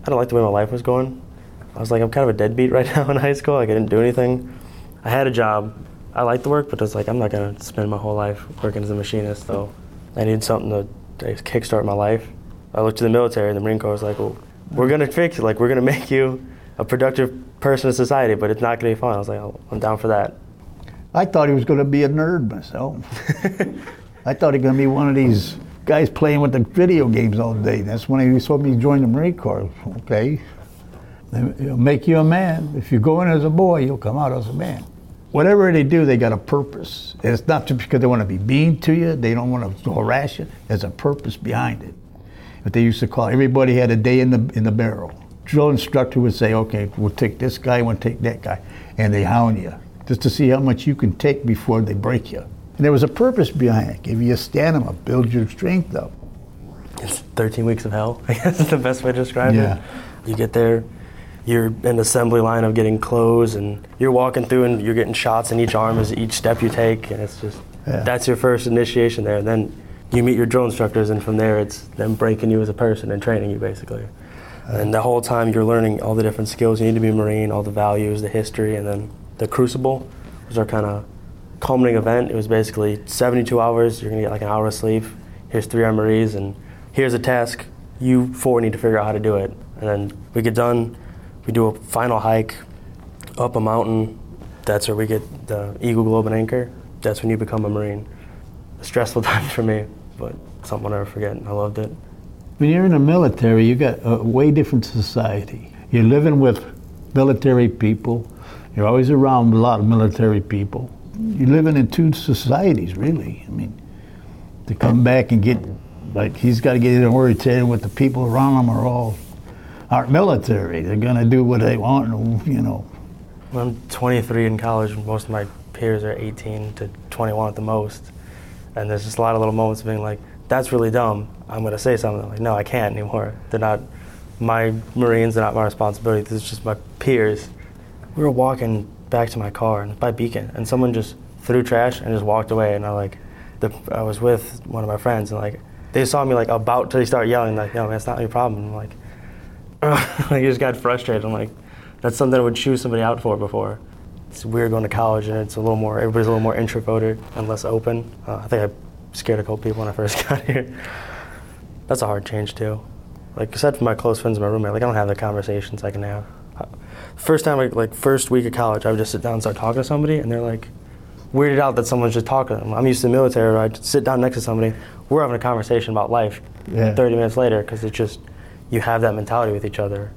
I didn't like the way my life was going. I was like, I'm kind of a deadbeat right now in high school. Like I didn't do anything. I had a job. I liked the work, but it's like I'm not gonna spend my whole life working as a machinist. So I needed something to, to kickstart my life. I looked to the military, and the Marine Corps was like, well, we're gonna fix it. Like we're gonna make you a productive person in society, but it's not gonna be fun. I was like, oh, I'm down for that. I thought he was going to be a nerd myself. I thought he was going to be one of these guys playing with the video games all day. That's when he saw me join the Marine Corps. Okay, it'll make you a man. If you go in as a boy, you'll come out as a man. Whatever they do, they got a purpose. And it's not just because they want to be mean to you. They don't want to harass you. There's a purpose behind it. What they used to call everybody had a day in the in the barrel. Drill instructor would say, "Okay, we'll take this guy, we'll take that guy," and they hound you just to see how much you can take before they break you. And there was a purpose behind it. Give you a stamina, build your strength up. It's 13 weeks of hell. I guess is the best way to describe Yeah. it. You get there, you're in the assembly line of getting clothes, and you're walking through, and you're getting shots in each arm as each step you take, and it's just Yeah. that's your first initiation there. And then you meet your drill instructors, and from there it's them breaking you as a person and training you basically. Uh. And the whole time you're learning all the different skills you need to be a Marine, all the values, the history, and then the Crucible was our kind of culminating event. It was basically 72 hours. You're gonna get like an hour of sleep. Here's three MREs, and here's a task. You four need to figure out how to do it. And then we get done. We do a final hike up a mountain. That's where we get the Eagle Globe and Anchor. That's when you become a Marine. A stressful time for me, but something I'll never forget. I loved it. When you're in the military, you got a way different society. You're living with military people. You're always around a lot of military people. You're living in two societies, really. I mean, to come back and get, like, he's got to get oriented with the people around him are all aren't military. They're going to do what they want, you know. I'm 23 in college. Most of my peers are 18 to 21 at the most. And there's just a lot of little moments of being like, that's really dumb. I'm going to say something. Like, no, I can't anymore. They're not my Marines, they're not my responsibility. This is just my peers. We were walking back to my car and by Beacon, and someone just threw trash and just walked away. And I like, the, I was with one of my friends, and like, they saw me like about to start yelling, like, no, man, it's not your problem. I'm like, like, I just got frustrated. I'm like, that's something I would choose somebody out for before. It's weird going to college and it's a little more, everybody's a little more introverted and less open. Uh, I think I scared a couple people when I first got here. That's a hard change too. Like except for my close friends and my roommate, like I don't have the conversations I can have. First time, like, like first week of college, I would just sit down and start talking to somebody, and they're like weirded out that someone's just talking to them. I'm used to the military, where I'd sit down next to somebody, we're having a conversation about life. Yeah. 30 minutes later, because it's just you have that mentality with each other.